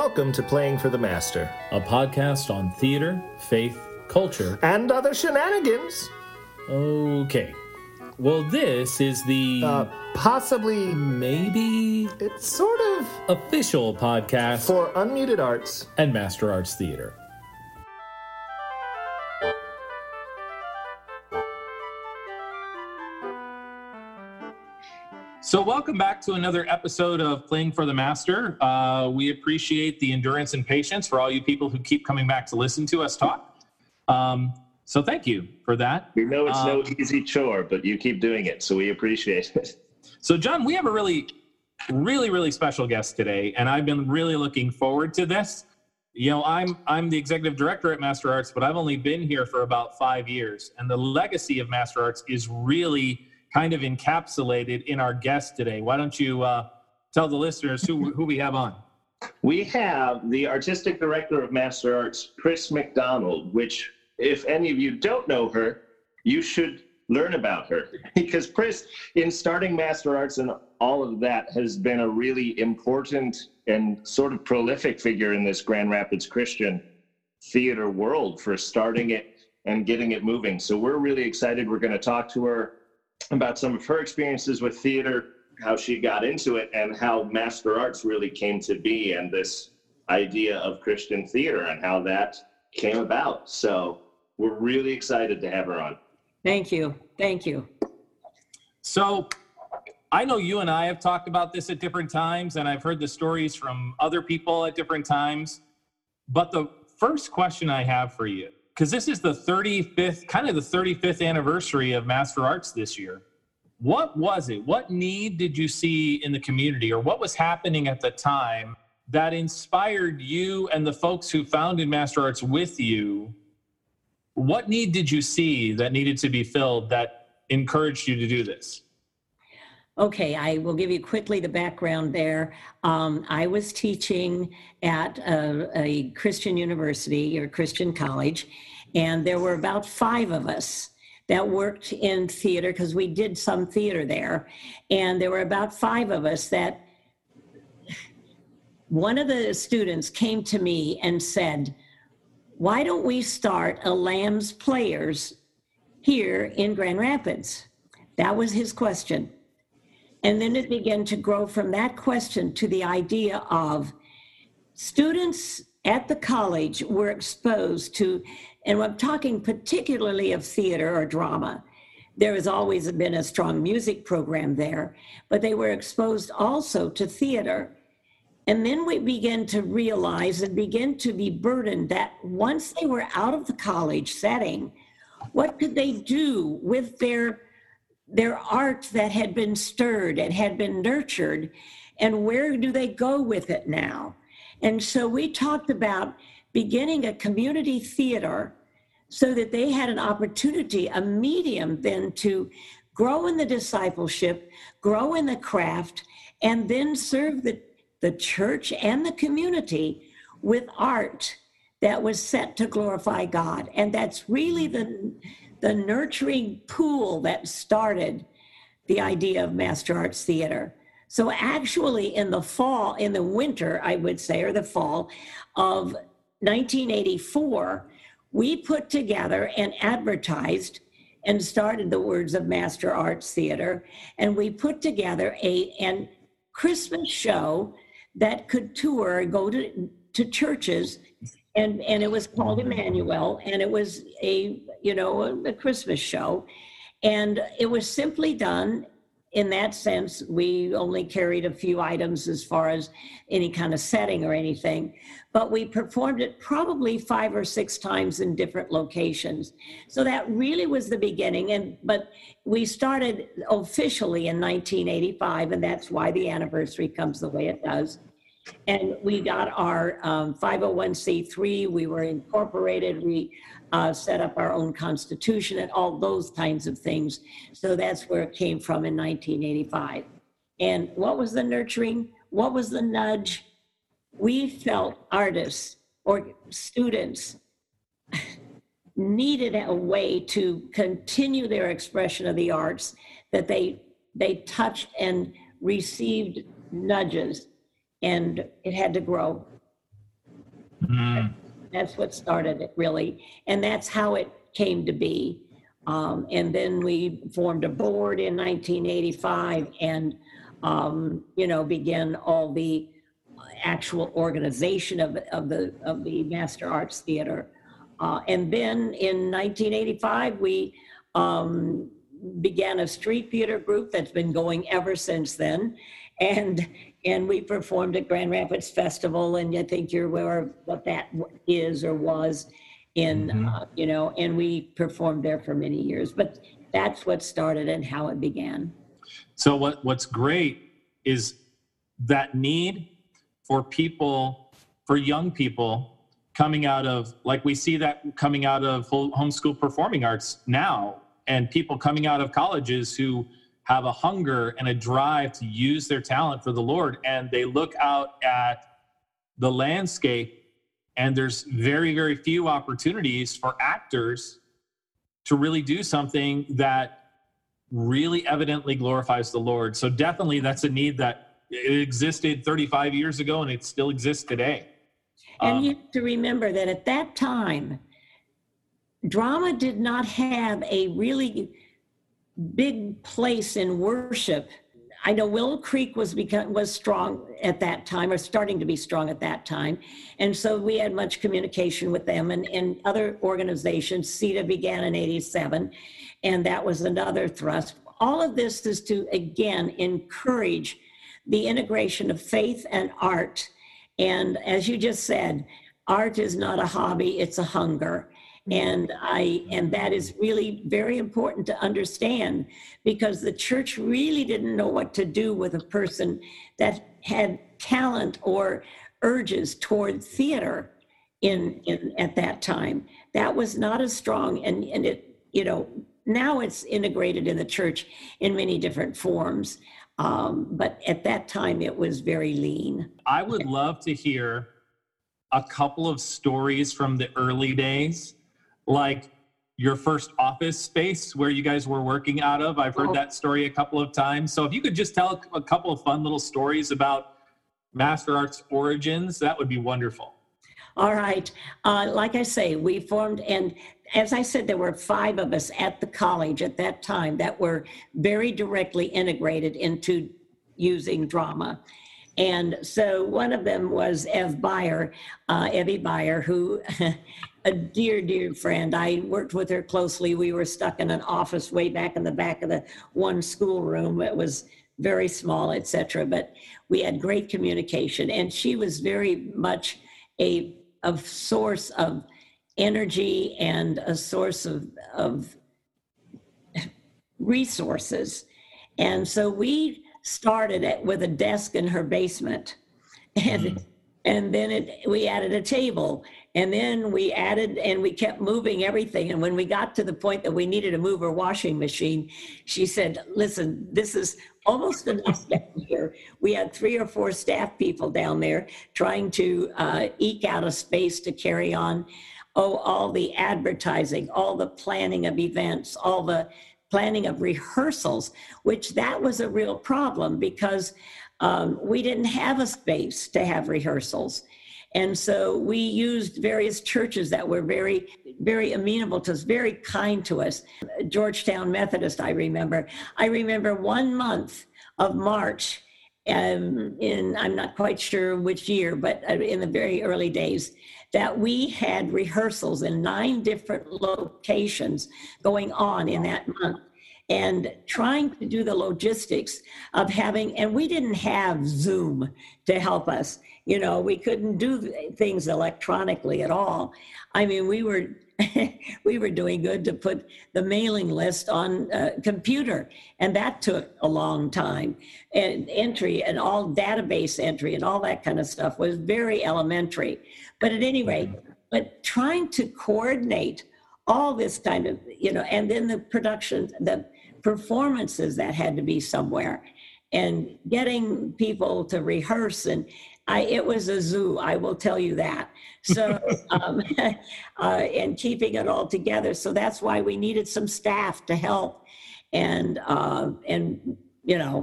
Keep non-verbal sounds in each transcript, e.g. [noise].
Welcome to Playing for the Master a podcast on theater, faith, culture. and other shenanigans. Okay. Well, this is the Uh, possibly, maybe it's sort of official podcast for unmuted arts. and Master Arts Theater. So, welcome back to another episode of Playing for the Master. Uh, we appreciate the endurance and patience for all you people who keep coming back to listen to us talk. Um, so, thank you for that. We know it's no Um, easy chore, but you keep doing it, so we appreciate it. So, John, we have a really, really, really special guest today, and I've been really looking forward to this. You know, I'm I'm the executive director at Master Arts, but I've only been here for about five years, and the legacy of Master Arts is really kind of encapsulated in our guest today. Why don't you uh, tell the listeners who who we have on? We have the artistic director of Master Arts, Chris McDonald, which, if any of you don't know her, you should learn about her [laughs] because Chris, in starting Master Arts and all of that, has been a really important and sort of prolific figure in this Grand Rapids Christian theater world for starting it and getting it moving. So we're really excited. We're going to talk to her about some of her experiences with theater, how she got into it, and how Master Arts really came to be, and this idea of Christian theater and how that came about. So we're really excited to have her on. Thank you. Thank you. So I know you and I have talked about this at different times, and I've heard the stories from other people at different times. But the first question I have for you, because this is the 35th, kind of the 35th anniversary of Master Arts this year. What was it? What need did you see in the community, or what was happening at the time that inspired you and the folks who founded Master Arts with you? What need did you see that needed to be filled that encouraged you to do this? Okay, I will give you quickly the background there. Um, I was teaching at a, a Christian university or Christian college, and there were about five of us that worked in theater because we did some theater there. And there were about five of us that [laughs] one of the students came to me and said, Why don't we start a Lambs Players here in Grand Rapids? That was his question. And then it began to grow from that question to the idea of students at the college were exposed to, and I'm talking particularly of theater or drama. There has always been a strong music program there, but they were exposed also to theater. And then we began to realize and begin to be burdened that once they were out of the college setting, what could they do with their their art that had been stirred and had been nurtured and where do they go with it now? And so we talked about beginning a community theater so that they had an opportunity a medium then to grow in the discipleship grow in the craft and then serve the, the church and the community with art that was set to glorify god. And that's really the the nurturing pool that started the idea of Master Arts Theater. So, actually, in the fall, in the winter, I would say, or the fall of 1984, we put together and advertised and started the Words of Master Arts Theater, and we put together a an Christmas show that could tour go to, to churches and and it was called Emmanuel, and it was a you know a, a, Christmas show, and it was simply done in that sense. We only carried a few items as far as any kind of setting or anything, but we performed it probably five or six times in different locations. So that really was the beginning, and but we started officially in 1985, and that's why the anniversary comes the way it does and we got our um, 501c3 we were incorporated we uh, set up our own constitution and all those kinds of things. So that's where it came from in 1985 and what was the nurturing? What was the nudge? We felt artists or students needed a way to continue their expression of the arts that they they touched and received nudges and it had to grow Mm. That's what started it, really. And that's how it came to be. Um, and then we formed a board in 1985 and, um, you know, began all the actual organization of, of the, of the Master Arts Theater. Uh, and then in 1985, we um, began a street theater group that's been going ever since then. And and we performed at Grand Rapids Festival, and I think you're aware of what that is or was in, Mhm. uh, you know, and we performed there for many years. But that's what started and how it began. So what what's great is that need for people, for young people coming out of like we see that coming out of home- homeschool performing arts now, and people coming out of colleges who have a hunger and a drive to use their talent for the Lord, and they look out at the landscape, and there's very very few opportunities for actors to really do something that really evidently glorifies the Lord. So definitely that's a need that it existed 35 years ago and it still exists today. And Um, you have to remember that at that time, drama did not have a really big place in worship. I know Willow Creek was become, was strong at that time, or starting to be strong at that time, and so we had much communication with them and, and other organizations. CITA began in '87, and that was another thrust. All of this is to again encourage the integration of faith and art. And as you just said, art is not a hobby; it's a hunger and i and that is really very important to understand because the church really didn't know what to do with a person that had talent or urges toward theater in, in at that time. That was not as strong and and it you know now it's integrated in the church in many different forms. Um, but at that time it was very lean. I would love to hear a couple of stories from the early days, like your first office space where you guys were working out of. I've heard Oh. that story a couple of times. So if you could just tell a couple of fun little stories about Master Arts origins, that would be wonderful. All right. Uh, like I say, we formed, and as I said, there were five of us at the college at that time that were very directly integrated into using drama. And so one of them was Ev Byer, uh, Evie Byer, who, [laughs] a dear, dear friend. I worked with her closely. We were stuck in an office way back in the back of the one schoolroom. It was very small, etc. But we had great communication, and she was very much a, a source of energy and a source of, of resources. And so we started it with a desk in her basement. And mm. and then it we added a table and then we added and we kept moving everything. And when we got to the point that we needed to move her washing machine she said listen this is almost enough down here. We had three or four staff people down there trying to uh, eke out a space to carry on. Oh all the advertising all the planning of events all the planning of rehearsals which that was a real problem because um, we didn't have a space to have rehearsals. And so we used various churches that were very, very amenable to us, very kind to us. Georgetown Methodist, I remember. I remember one month of March um, in, I'm not quite sure which year, but uh, in the very early days, that we had rehearsals in nine different locations going on in that month and trying to do the logistics of having and we didn't have zoom to help us you know we couldn't do things electronically at all. I mean we were [laughs] we were doing good to put the mailing list on a computer and that took a long time. And entry and all database entry and all that kind of stuff was very elementary. But at any rate mm-hmm. but trying to coordinate all this kind of you know and then the production the performances that had to be somewhere and getting people to rehearse and I, it was a zoo, I will tell you that. So, [laughs] um, [laughs] uh, and keeping it all together. So that's why we needed some staff to help. And, uh, and, you know,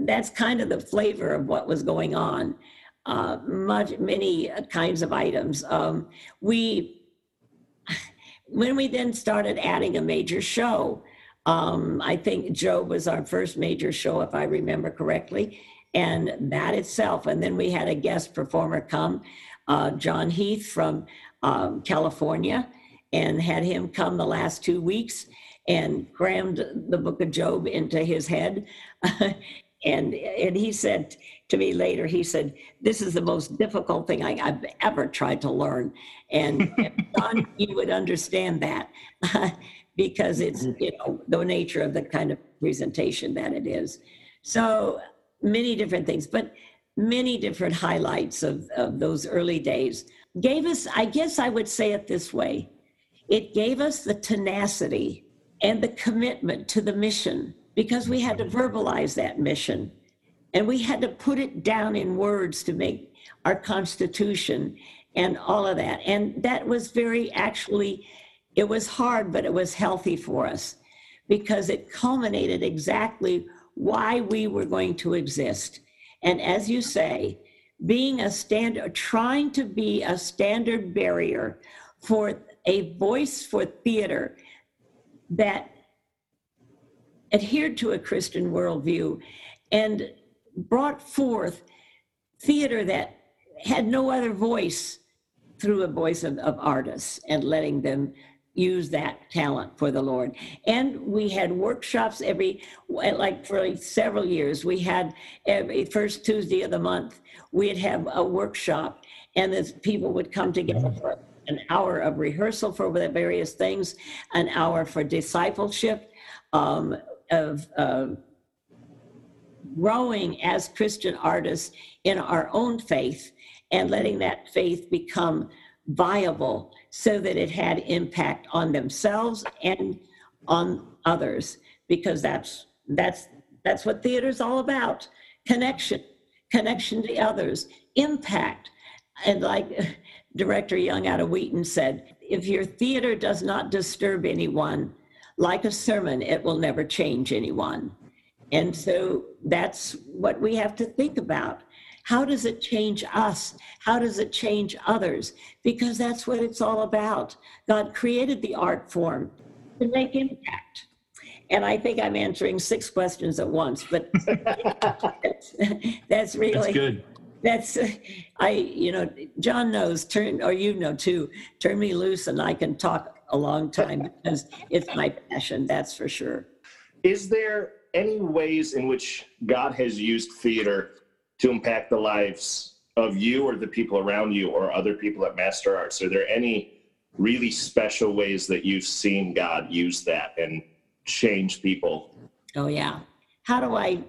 that's kind of the flavor of what was going on. uh, much, many kinds of items. Um, we, when we then started adding a major show, um, I think Job was our first major show, if I remember correctly, and that itself. And then we had a guest performer come, uh, John Heath from um, California, and had him come the last two weeks and crammed the book of Job into his head. [laughs] and and he said to me later, he said, "This is the most difficult thing I, have ever tried to learn." And John, you would understand that [laughs] because it's you know the nature of the kind of presentation that it is. So many different things, but many different highlights of, of those early days gave us. I guess I would say it this way: it gave us the tenacity and the commitment to the mission because we had to verbalize that mission and we had to put it down in words to make our constitution and all of that and that was very actually it was hard but it was healthy for us because it culminated exactly why we were going to exist. And as you say being a standard trying to be a standard barrier for a voice for theater that adhered to a Christian worldview and brought forth theater that had no other voice through a voice of, of artists and letting them use that talent for the Lord. And we had workshops every, like for several years. We had every first Tuesday of the month, we'd have a workshop, and the people would come together for an hour of rehearsal for the various things, an hour for discipleship, um, of uh, growing as Christian artists in our own faith and letting that faith become viable so that it had impact on themselves and on others because that's that's that's what theater is all about connection connection to others impact and like [laughs] director young out of wheaton said if your theater does not disturb anyone like a sermon, it will never change anyone. And so that's what we have to think about. How does it change us? How does it change others? Because that's what it's all about. God created the art form to make impact. And I think I'm answering six questions at once, but that's, [laughs] that's really That's good. that's I you know John knows turn or you know too turn me loose and I can talk a long time because it's my passion, that's for sure. Is there any ways in which God has used theater to impact the lives of you or the people around you or other people at Master Arts? Are there any really special ways that you've seen God use that and change people? Oh yeah. How do I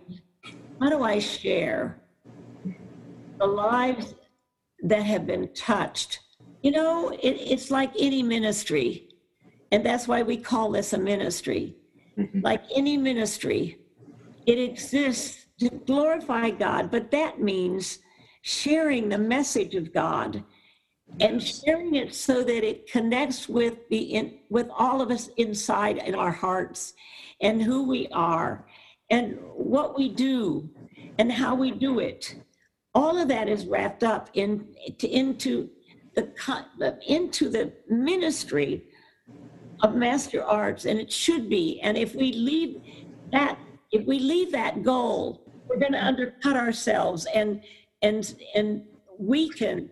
how do I share the lives that have been touched? You know, it, it's like any ministry. And that's why we call this a ministry. Mm-hmm. Like any ministry, it exists to glorify God, but that means sharing the message of God and sharing it so that it connects with the in, with all of us inside in our hearts and who we are and what we do and how we do it all of that is wrapped up in to, into the into the ministry of master arts, and it should be. And if we leave that, if we leave that goal, we're going to undercut ourselves and and and weaken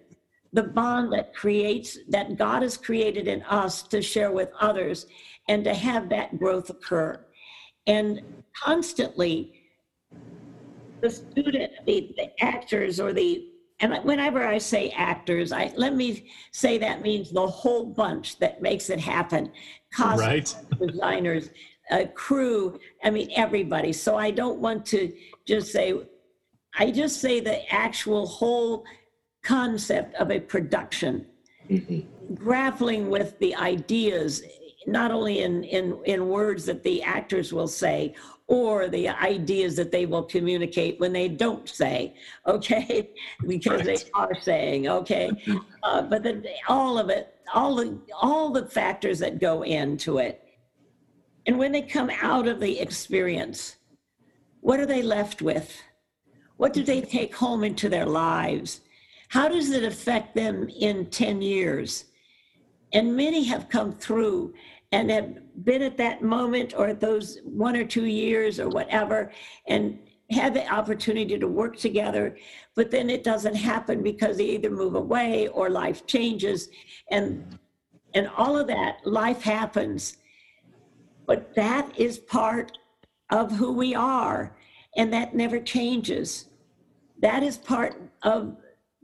the bond that creates that God has created in us to share with others and to have that growth occur. And constantly, the student, the, the actors, or the and whenever I say actors, I let me say that means the whole bunch that makes it happen. Costume right. designers, a crew, I mean everybody. So I don't want to just say I just say the actual whole concept of a production. Mm-hmm. Grappling with the ideas not only in, in, in words that the actors will say or the ideas that they will communicate when they don't say, [laughs] okay, because right. they are saying, okay, [laughs] uh, but then all of it, all the all the factors that go into it, and when they come out of the experience, what are they left with? What do they take home into their lives? How does it affect them in 10 years? And many have come through and have been at that moment or at those one or two years or whatever and had the opportunity to work together, but then it doesn't happen because they either move away or life changes and and all of that life happens. But that is part of who we are and that never changes. That is part of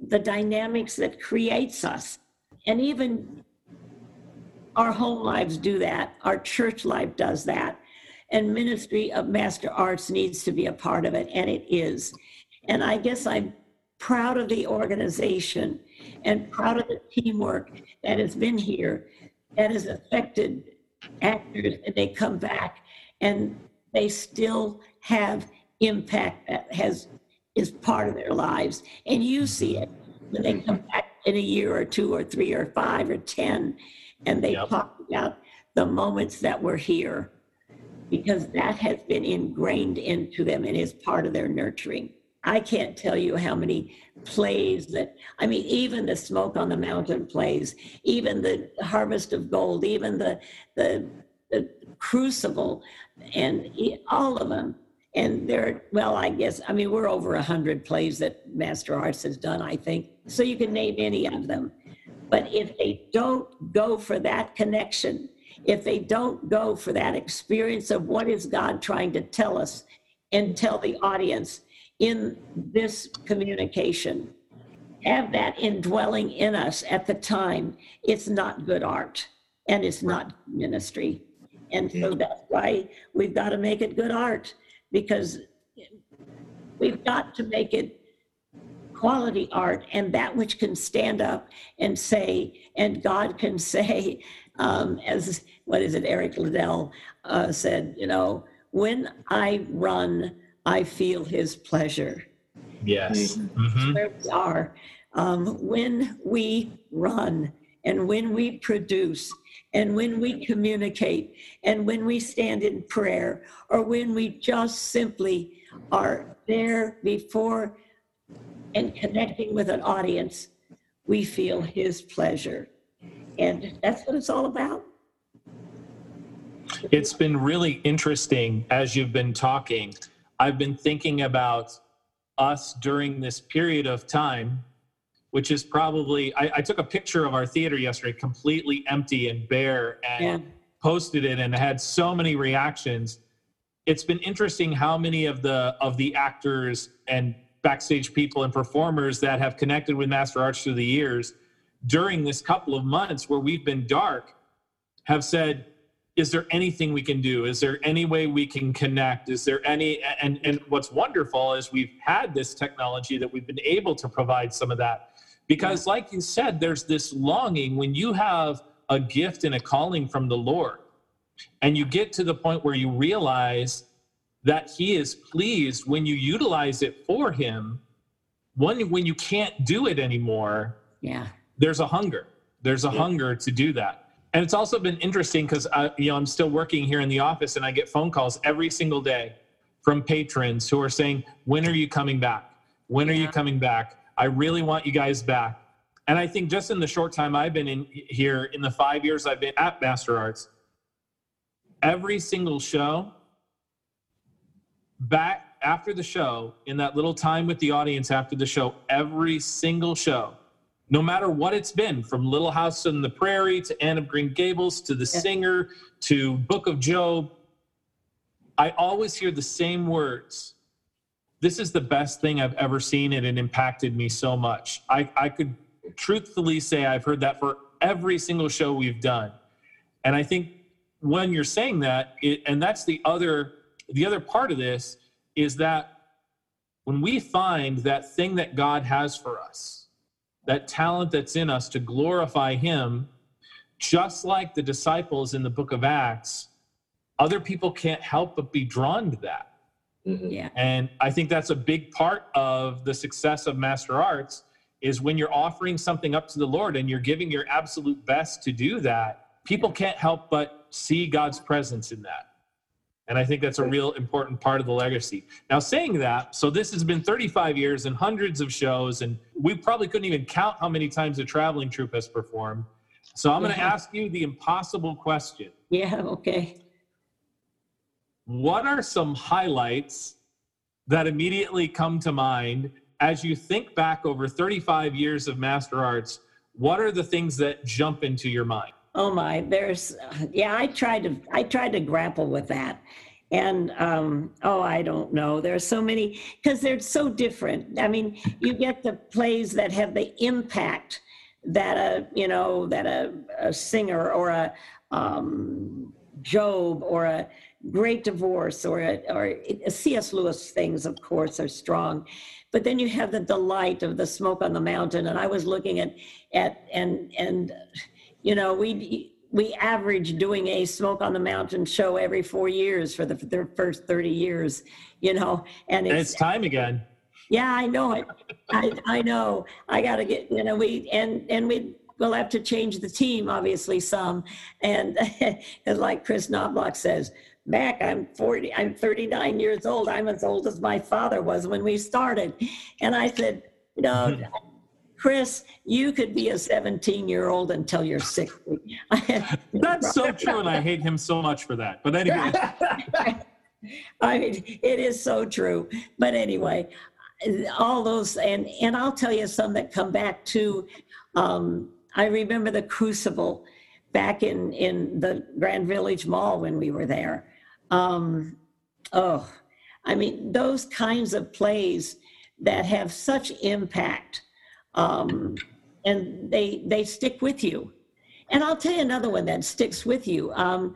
the dynamics that creates us. And even our home lives do that, our church life does that. And ministry of master arts needs to be a part of it, and it is. And I guess I'm proud of the organization and proud of the teamwork that has been here that has affected actors and they come back and they still have impact that has is part of their lives and you see it when they come back in a year or two or three or five or ten and they Yep. talk about the moments that were here because that has been ingrained into them and is part of their nurturing. I can't tell you how many plays that, I mean, even the Smoke on the Mountain plays, even the Harvest of Gold, even the, the, the Crucible, and all of them. And there, well, I guess, I mean, we're over a hundred plays that Master Arts has done, I think. So you can name any of them. But if they don't go for that connection, if they don't go for that experience of what is God trying to tell us and tell the audience in this communication, have that indwelling in us at the time, it's not good art and it's not ministry. And so that's why we've got to make it good art because we've got to make it quality art and that which can stand up and say, and God can say, [laughs] um, as what is it, Eric Liddell uh, said, you know, when I run, I feel his pleasure. Yes. Mhm. Where we are, um, when we run and when we produce and when we communicate and when we stand in prayer or when we just simply are there before and connecting with an audience, we feel his pleasure. And that's what it's all about. It's been really interesting as you've been talking. I've been thinking about us during this period of time, which is probably, I, I took a picture of our theater yesterday, completely empty and bare, and Yeah. posted it and had so many reactions. It's been interesting how many of the of the actors and backstage people and performers that have connected with Master Arts through the years during this couple of months where we've been dark have said, is there anything we can do? Is there any way we can connect? Is there any and and what's wonderful is we've had this technology that we've been able to provide some of that. Because mm-hmm. like you said, there's this longing when you have a gift and a calling from the Lord, and you get to the point where you realize that He is pleased when you utilize it for Him. When when you can't do it anymore, Yeah. there's a hunger. There's a hunger to do that. And it's also been interesting because you know I'm still working here in the office, and I get phone calls every single day from patrons who are saying, "When are you coming back? When are you coming back? I really want you guys back." And I think just in the short time I've been in here, in the five years I've been at Master Arts, every single show, back after the show, in that little time with the audience after the show, every single show, no matter what it's been, from Little House on the Prairie to Anne of Green Gables to The Yeah. Singer to Book of Job, I always hear the same words. This is the best thing I've ever seen, and it impacted me so much. I, I could truthfully say I've heard that for every single show we've done. And I think when you're saying that, it, and that's the other the other part of this is that when we find that thing that God has for us, that talent that's in us to glorify Him, just like the disciples in the book of Acts, other people can't help but be drawn to that. Mhm. Yeah. And I think that's a big part of the success of Master Arts is when you're offering something up to the Lord and you're giving your absolute best to do that, people can't help but see God's presence in that. And I think that's a real important part of the legacy. Now, saying that, so this has been 35 years and hundreds of shows, and we probably couldn't even count how many times the traveling troupe has performed. So I'm going to ask you the impossible question. Yeah, okay. What are some highlights that immediately come to mind as you think back over 35 years of Master Arts? What are the things that jump into your mind? Oh my, there's yeah, I tried to I tried to grapple with that. And um, oh, I don't know. There's so many because they're so different. I mean, you get the plays that have the impact that a you know that a, a singer or a um, Job or a Great Divorce or a, or a C.S. Lewis things, of course, are strong. But then you have the delight of the smoke on the mountain. And I was looking at at and and you know we we average doing a smoke on the mountain show every four years for the, the first 30 years you know and And it's, it's time again. yeah i know it i i know i gotta get you know we and and we we'll have to change the team obviously some and, [laughs] and like chris knobloch says Mac, I'm 40, I'm 39 years old. I'm as old as my father was when we started. And I said, no, [laughs] Chris, you could be a 17 year old until you're 60. [laughs] That's so true, and I hate him so much for that. But anyway, [laughs] I mean, it is so true. But anyway, all those, and, and I'll tell you some that come back to, um, I remember the Crucible back in, in the Grand Village Mall when we were there. Um, oh, I mean, those kinds of plays that have such impact um, and they they stick with you. And I'll tell you another one that sticks with you. Um,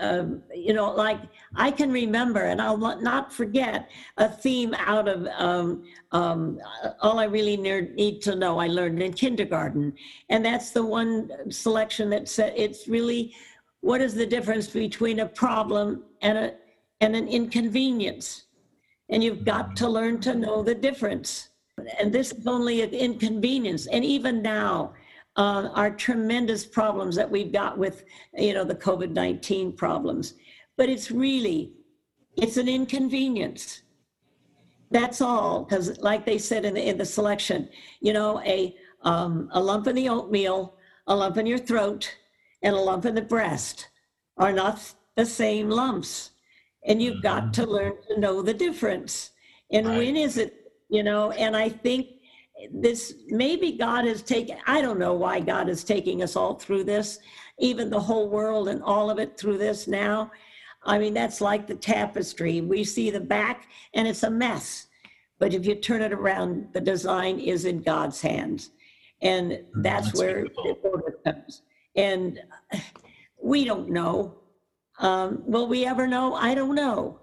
um, you know, like I can remember, and I'll not- forget a theme out of um, um, all I really ne- need to know. I learned in kindergarten, and that's the one selection that said it's really what is the difference between a problem and a and an inconvenience, and you've got to learn to know the difference. And this is only an inconvenience, and even now uh, our tremendous problems that we've got with, you know, the COVID-19 problems. But it's really, it's an inconvenience. That's all, because like they said in the, in the selection, you know, a, um, a lump in the oatmeal, a lump in your throat, and a lump in the breast are not the same lumps. And you've got to learn to know the difference. And Right. when is it, you know, and I think this maybe God has taken, I don't know why God is taking us all through this, even the whole world and all of it through this now. I mean, that's like the tapestry. We see the back and it's a mess. But if you turn it around, the design is in God's hands. And that's that's where beautiful. the order comes. And we don't know. Um, will we ever know? I don't know.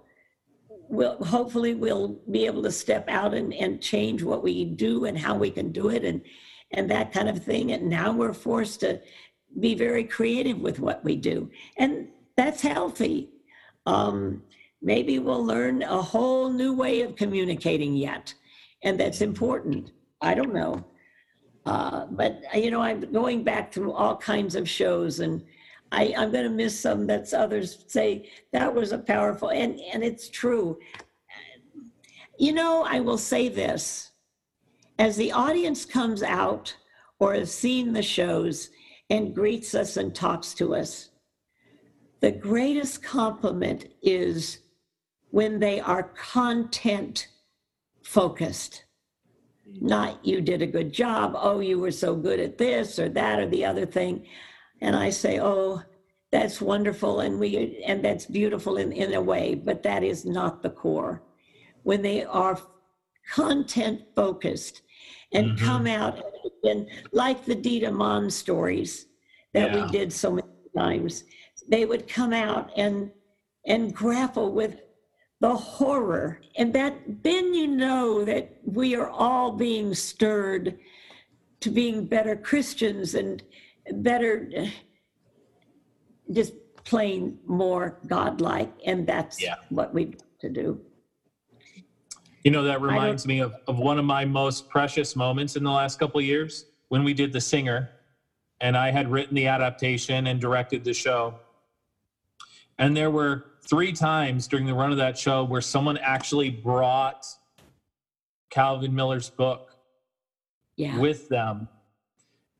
We'll, hopefully we'll be able to step out and, and change what we do and how we can do it and, and that kind of thing. And now we're forced to be very creative with what we do. And that's healthy. Um, maybe we'll learn a whole new way of communicating yet. And that's important. I don't know. Uh, but you know, I'm going back through all kinds of shows and I, I'm going to miss some that's others say that was a powerful, and, and it's true. You know, I will say this as the audience comes out or has seen the shows and greets us and talks to us, the greatest compliment is when they are content focused. Not you did a good job, oh, you were so good at this or that or the other thing. And I say, oh, that's wonderful and we and that's beautiful in, in a way, but that is not the core. When they are content focused and Mhm. come out and like the Dita Mon stories that Yeah. we did so many times, they would come out and and grapple with the horror. And that then you know that we are all being stirred to being better Christians and better just plain more godlike and that's Yeah. what got to do you know that reminds me of, of one of my most precious moments in the last couple of years when we did The Singer, and I had written the adaptation and directed the show. And there were three times during the run of that show where someone actually brought Calvin Miller's book Yeah. with them.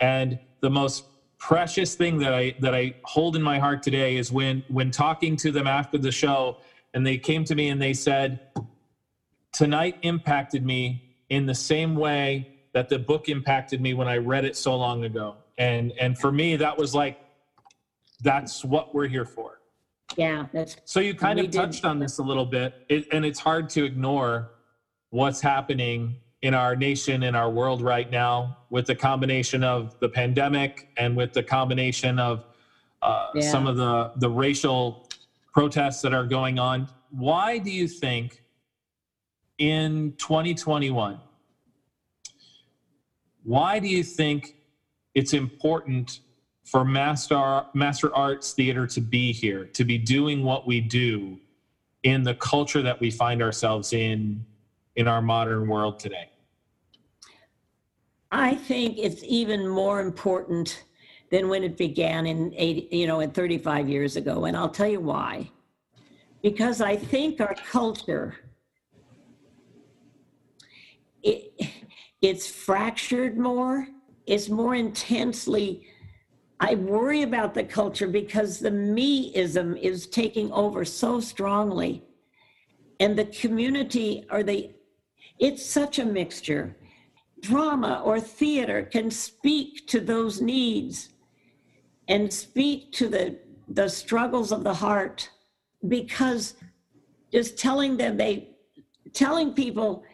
And the most precious thing that I that I hold in my heart today is when when talking to them after the show and they came to me and they said tonight impacted me in the same way that the book impacted me when I read it so long ago. And and for me that was like that's what we're here for. yeah, that's So you kind of did- touched on this a little bit, it, and it's hard to ignore what's happening in our nation, in our world right now, with the combination of the pandemic and with the combination of uh, Yeah. some of the the racial protests that are going on. Why do you think in 2021? Why do you think it's important for master master arts theater to be here to be doing what we do in the culture that we find ourselves in in our modern world today I think it's even more important than when it began in 80, you know, in 35 years ago. And I'll tell you why. Because I think our culture, it, it's fractured more, it's more intensely. I worry about the culture because the me-ism is taking over so strongly. And the community or the, it's such a mixture drama or theater can speak to those needs and speak to the the struggles of the heart because just telling them they telling people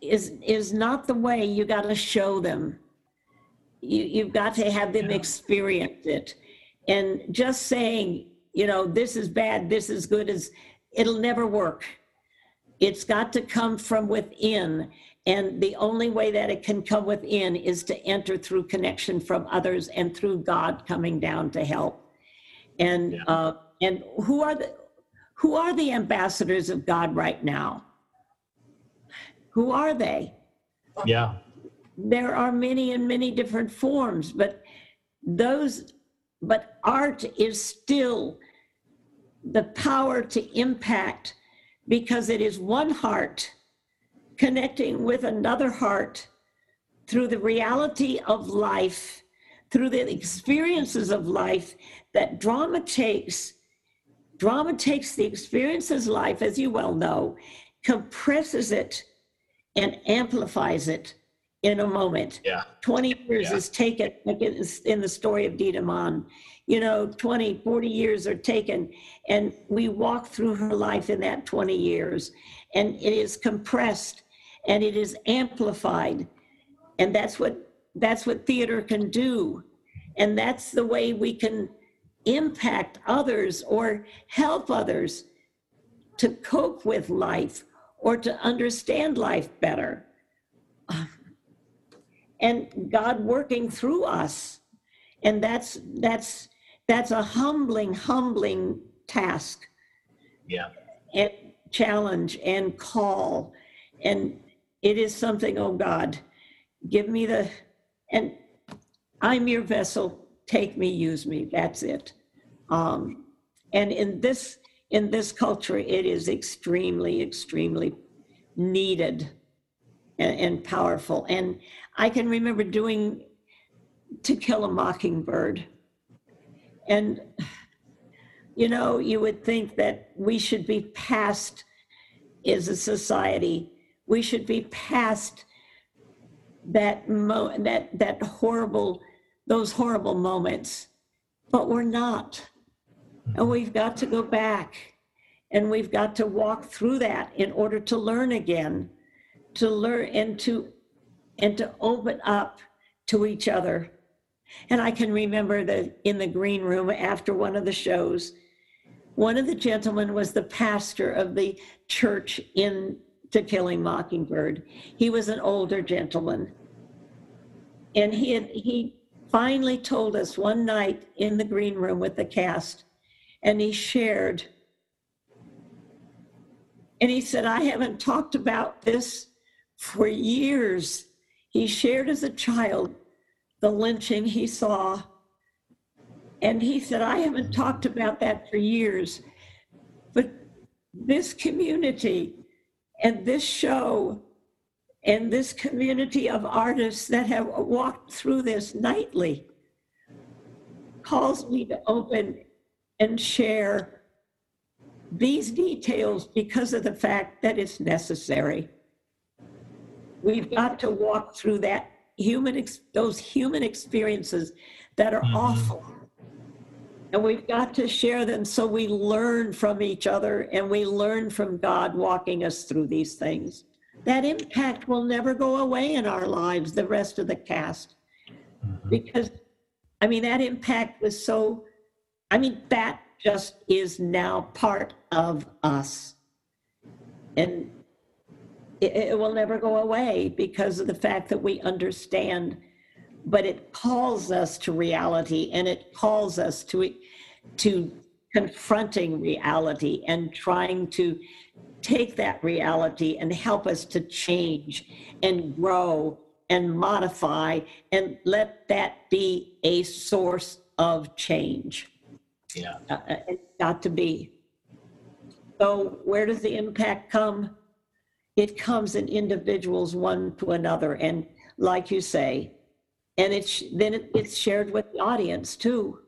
is is not the way you got to show them. You you've got to have them experience it. And just saying you know this is bad this is good is it'll never work. It's got to come from within and the only way that it can come within is to enter through connection from others and through God coming down to help. And Yeah. uh, and who are the who are the ambassadors of God right now? Who are they? yeah There are many and many different forms, but those but art is still the power to impact because it is one heart connecting with another heart through the reality of life, through the experiences of life that drama takes. Drama takes the experiences of life, as you well know, compresses it and amplifies it in a moment. yeah 20 years Yeah. is taken, like in the story of Mon. You know, 20, 40 years are taken, and we walk through her life in that 20 years, and it is compressed and it is amplified. And that's what that's what theater can do. And that's the way we can impact others or help others to cope with life or to understand life better [sighs] and God working through us. And that's that's that's a humbling, humbling task yeah and challenge and call. And it is something, oh God, give me the and I'm your vessel. Take me, use me. That's it. Um, and in this in this culture, it is extremely, extremely needed and, and powerful. And I can remember doing To Kill a Mockingbird. And, you know, you would think that we should be past, as a society, we should be past that mo- that that horrible those horrible moments. But we're not. And mm-hmm. we've got to go back and we've got to walk through that in order to learn again to learn and to and to open up to each other. And i can remember that in the green room after one of the shows one of the gentlemen was the pastor of the church in to killing mockingbird. He was an older gentleman. And he had he finally told us one night in the green room with the cast and he shared. And he said i haven't talked about this for years. He shared as a child the lynching he saw. And he said i haven't talked about that for years. But this community and this show and this community of artists that have walked through this nightly calls me to open and share these details because of the fact that it's necessary. We've got to walk through that human, ex- those human experiences that are Mhm. awful. And we've got to share them so we learn from each other and we learn from God walking us through these things. That impact will never go away in our lives, the rest of the cast. Mm-hmm. Because, I mean, that impact was so, I mean, that just is now part of us. And it, it will never go away because of the fact that we understand but it calls us to reality and it calls us to to confronting reality and trying to take that reality and help us to change and grow and modify and let that be a source of change Yeah. uh, uh, it's got to be. So where does the impact come? It comes in individuals one to another, and like you say, and it's then it, it's shared with the audience too.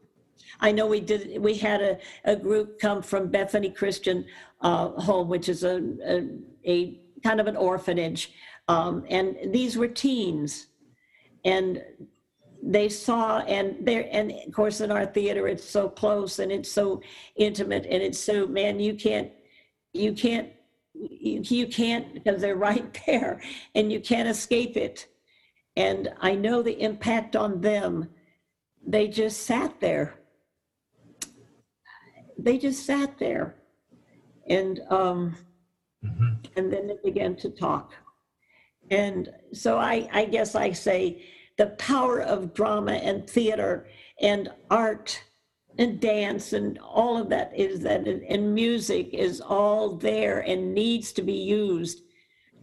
I know we did. We had a, a group come from Bethany Christian uh, Home, which is a, a, a kind of an orphanage, um, and these were teens, and they saw and there and of course in our theater it's so close and it's so intimate and it's so man you can't you can't you, you can't because they're [laughs] right there and you can't escape it and i know the impact on them they just sat there they just sat there and um Mhm. and then they began to talk. And so I, I guess I say the power of drama and theater and art and dance and all of that is that and music is all there and needs to be used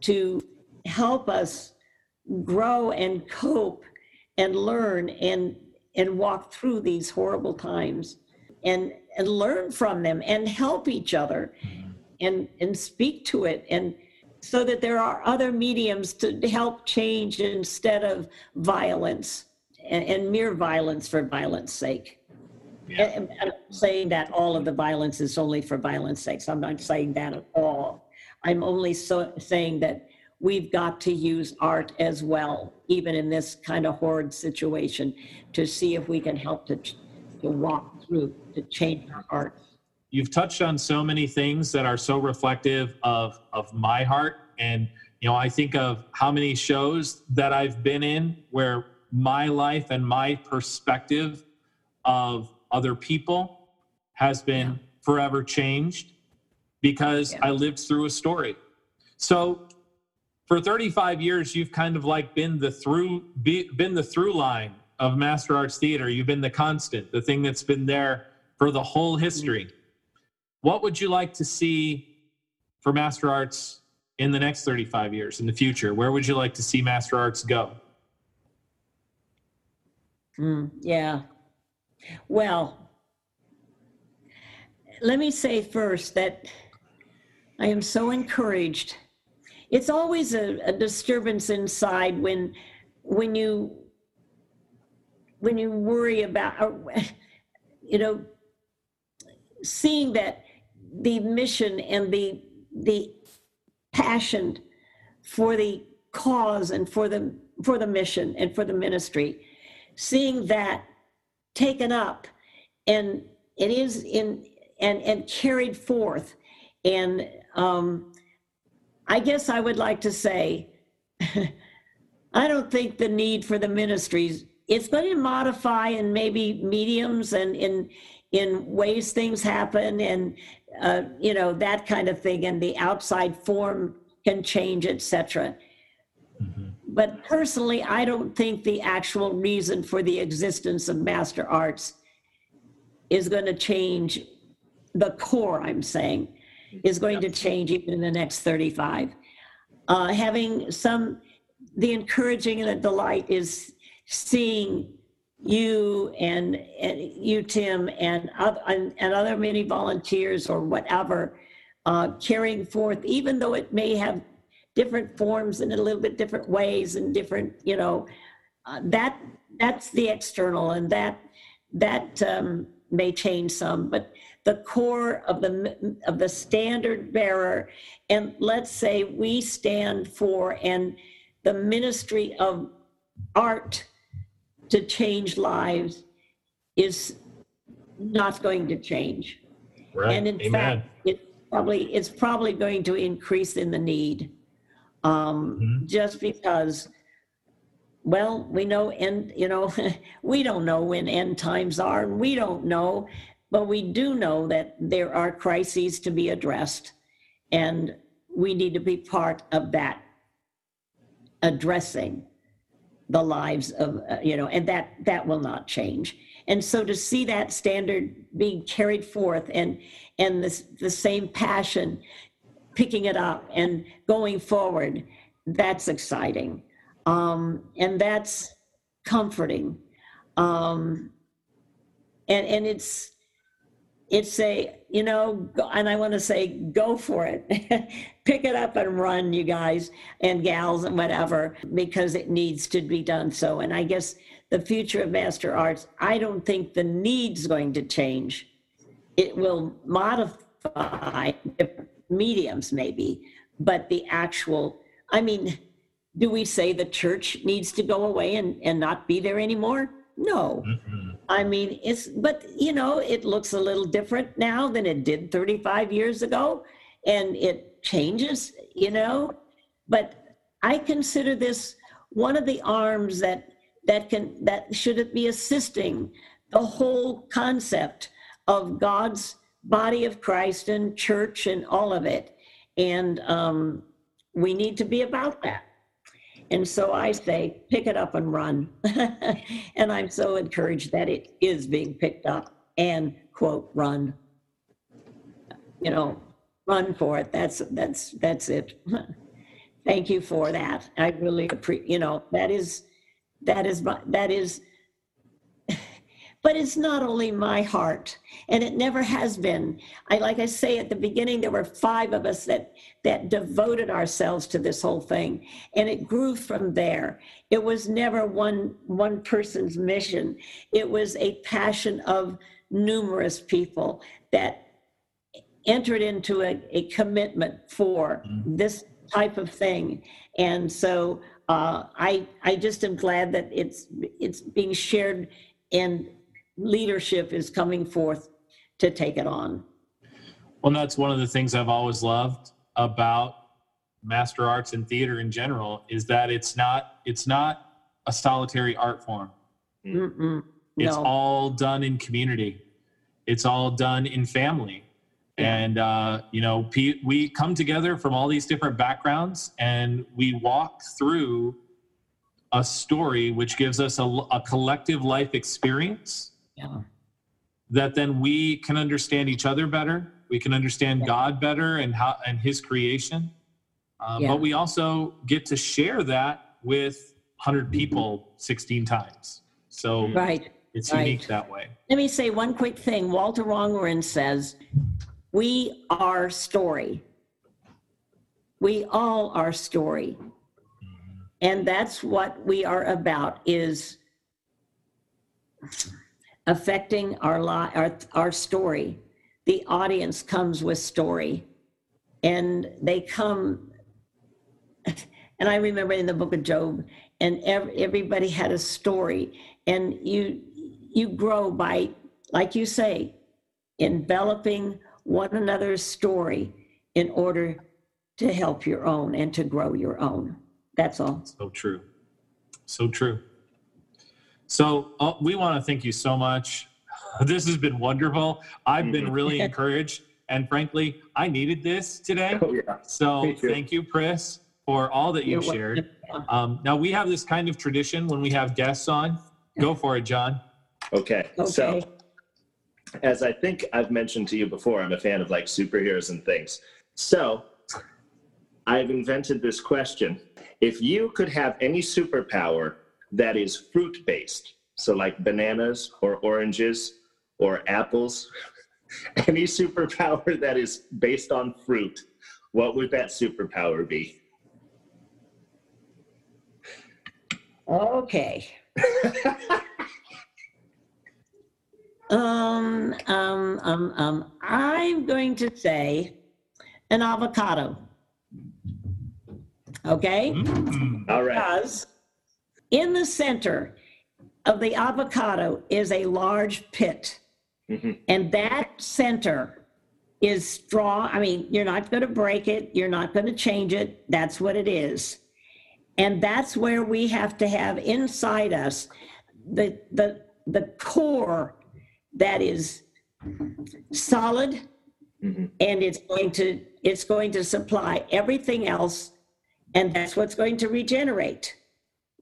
to help us grow and cope and learn and and walk through these horrible times and and learn from them and help each other and and speak to it and so that there are other mediums to help change instead of violence and, and mere violence for violence sake Yeah. and, and I'm saying that all of the violence is only for violence sake so i'm not saying that at all i'm only so saying that we've got to use art as well even in this kind of horrid situation to see if we can help to to walk through to change our art you've touched on so many things that are so reflective of of my heart and you know i think of how many shows that i've been in where my life and my perspective of other people has been Yeah. forever changed because Yeah. i lived through a story so for 35 years you've kind of like been the through be, been the through line of master arts theater you've been the constant the thing that's been there for the whole history what would you like to see for master arts in the next 35 years in the future where would you like to see master arts go Mm, yeah. Well, let me say first that I am so encouraged. It's always a, a disturbance inside when when you when you worry about uh, [laughs] you know seeing that the mission and the the passion for the cause and for the for the mission and for the ministry seeing that taken up and it is in and and carried forth and um i guess i would like to say [laughs] i don't think the need for the ministries it's going to modify in maybe mediums and in in ways things happen and uh, you know that kind of thing and the outside form can change etc but personally, I don't think the actual reason for the existence of master arts is going to change. The core, I'm saying, is going to change even in the next 35. Uh, having some, the encouraging and the delight is seeing you and, and you, Tim, and, and, and other many volunteers or whatever uh, carrying forth, even though it may have different forms and a little bit different ways and different, you know, uh, that that's the external, and that that um, may change some, but the core of the of the standard bearer, and let's say we stand for and the ministry of art to change lives is not going to change. Right. And in Amen. fact, it probably, it's probably going to increase in the need. Um, Mhm. just because, well, we know, and, you know, [laughs] we don't know when end times are, and we don't know, but we do know that there are crises to be addressed. And we need to be part of that addressing the lives of, uh, you know, and that, that will not change. And so to see that standard being carried forth and, and this, the same passion, picking it up and going forward, that's exciting. Um, and that's comforting. Um, and, and it's, it's a, you know, and I want to say, go for it. [laughs] Pick it up and run, you guys and gals and whatever, because it needs to be done so. And I guess the future of master arts, I don't think the need's going to change. It will modify mediums maybe, but the actual, I mean, do we say the church needs to go away and, and not be there anymore? No. Mhm. I mean, it's, but you know, it looks a little different now than it did 35 years ago, and it changes, you know. But I consider this one of the arms that that can that should be assisting the whole concept of God's body of Christ and church and all of it, and um, we need to be about that. And so I say, pick it up and run. [laughs] and I'm so encouraged that it is being picked up and quote run. You know, run for it. That's that's that's it. [laughs] Thank you for that. I really appreciate. You know, that is that is my that is. But it's not only my heart, and it never has been. I like I say at the beginning, there were five of us that that devoted ourselves to this whole thing and it grew from there. It was never one one person's mission. It was a passion of numerous people that entered into a, a commitment for this type of thing. And so uh, i i just am glad that it's it's being shared and leadership is coming forth to take it on Well, that's one of the things I've always loved about master arts and theater in general is that it's not it's not a solitary art form. Mm-mm. It's no all done in community. It's all done in family. Yeah. And uh, you know, we come together from all these different backgrounds, and we walk through a story which gives us a, a collective life experience yeah. that then we can understand each other better. We can understand Yeah. God better and how and His creation. Um, Yeah. But we also get to share that with 100 people 16 times. So right it's right. unique that way. Let me say one quick thing. Walter Wangerin says, We are story. We all are story. And that's what we are about is affecting our li- our, our story. The audience comes with story. And they come [laughs] and I remember in the book of Job, and ev- everybody had a story, and you you grow by, like you say, enveloping one another's story in order to help your own and to grow your own. That's all. So true. So true. So uh, we want to thank you so much. [laughs] This has been wonderful. I've been really [laughs] encouraged. And frankly, I needed this today. Oh, yeah. So thank you, Chris, for all that you You're shared. Um, now we have this kind of tradition when we have guests on. Go for it, John. Okay. So, as I think I've mentioned to you before, I'm a fan of like superheroes and things. So, I've invented this question. If you could have any superpower that is fruit based, so like bananas or oranges or apples, [laughs] Any superpower that is based on fruit, what would that superpower be? Okay. um, um, um, um, I'm going to say an avocado. Okay? Mm. All right. Because in the center of the avocado is a large pit. Mhm. And that center is strong. I mean, you're not going to break it, you're not going to change it. That's what it is. And that's where we have to have inside us the the the core that is solid Mhm. and it's going to it's going to supply everything else and that's what's going to regenerate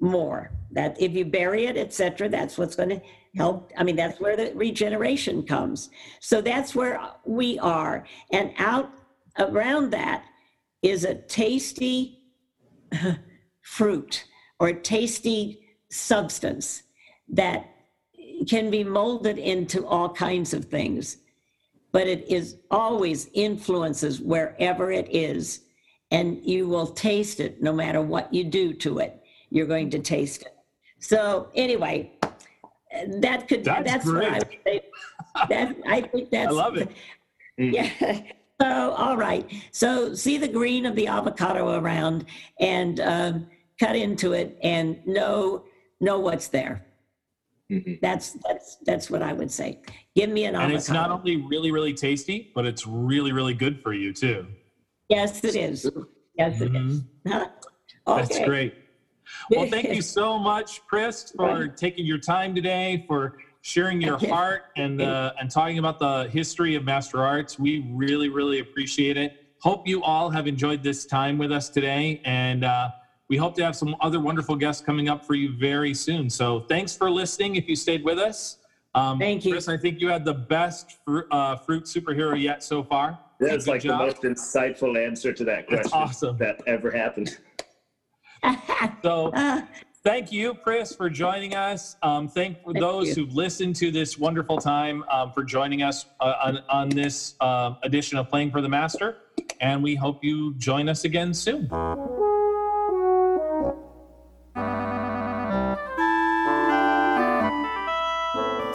more that if you bury it etc that's what's going to help i mean that's where the regeneration comes. So that's where we are. And out around that is a tasty [laughs] fruit or a tasty substance that can be molded into all kinds of things. But it is always influences wherever it is and you will taste it no matter what you do to it you're going to taste it so anyway that could That's that's, what i great. would say that i think [laughs] that's I love it. [laughs] yeah so all right so see the green of the avocado around and um, cut into it and know know what's there Mhm. that's that's that's what i would say give me an And avocado And it's not only really, really tasty, but it's really, really good for you too. yes it is yes it is Huh? [laughs] That's great. Well, thank you so [laughs] much, Chris, for taking your time today, for sharing your Okay. heart and uh, and talking about the history of Master Arts. We really, really appreciate it. Hope you all have enjoyed this time with us today, and uh, we hope to have some other wonderful guests coming up for you very soon. So, thanks for listening. If you stayed with us, um, Thank you. Chris. I think you had the best fru- uh, fruit superhero yet so far. That's Good like job. the most insightful answer to that question awesome. that ever happened. So. Thank you, Chris, for joining us. Um, thank Thank those you. who've listened to this wonderful time um, for joining us uh, on, on this um edition of Playing for the Master. And we hope you join us again soon.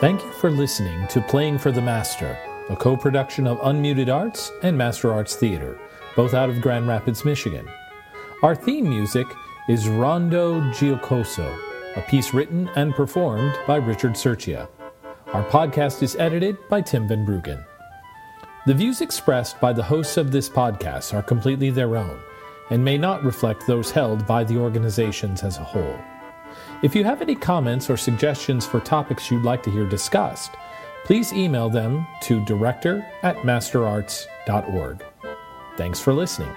Thank you for listening to Playing for the Master, a co production of Unmuted Arts and Master Arts Theater, both out of Grand Rapids, Michigan. Our theme music is Rondo Giocoso, a piece written and performed by Richard Serchia. Our podcast is edited by Tim Van Bruggen. The views expressed by the hosts of this podcast are completely their own and may not reflect those held by the organizations as a whole. If you have any comments or suggestions for topics you'd like to hear discussed, please email them to director at masterarts.org. Thanks for listening.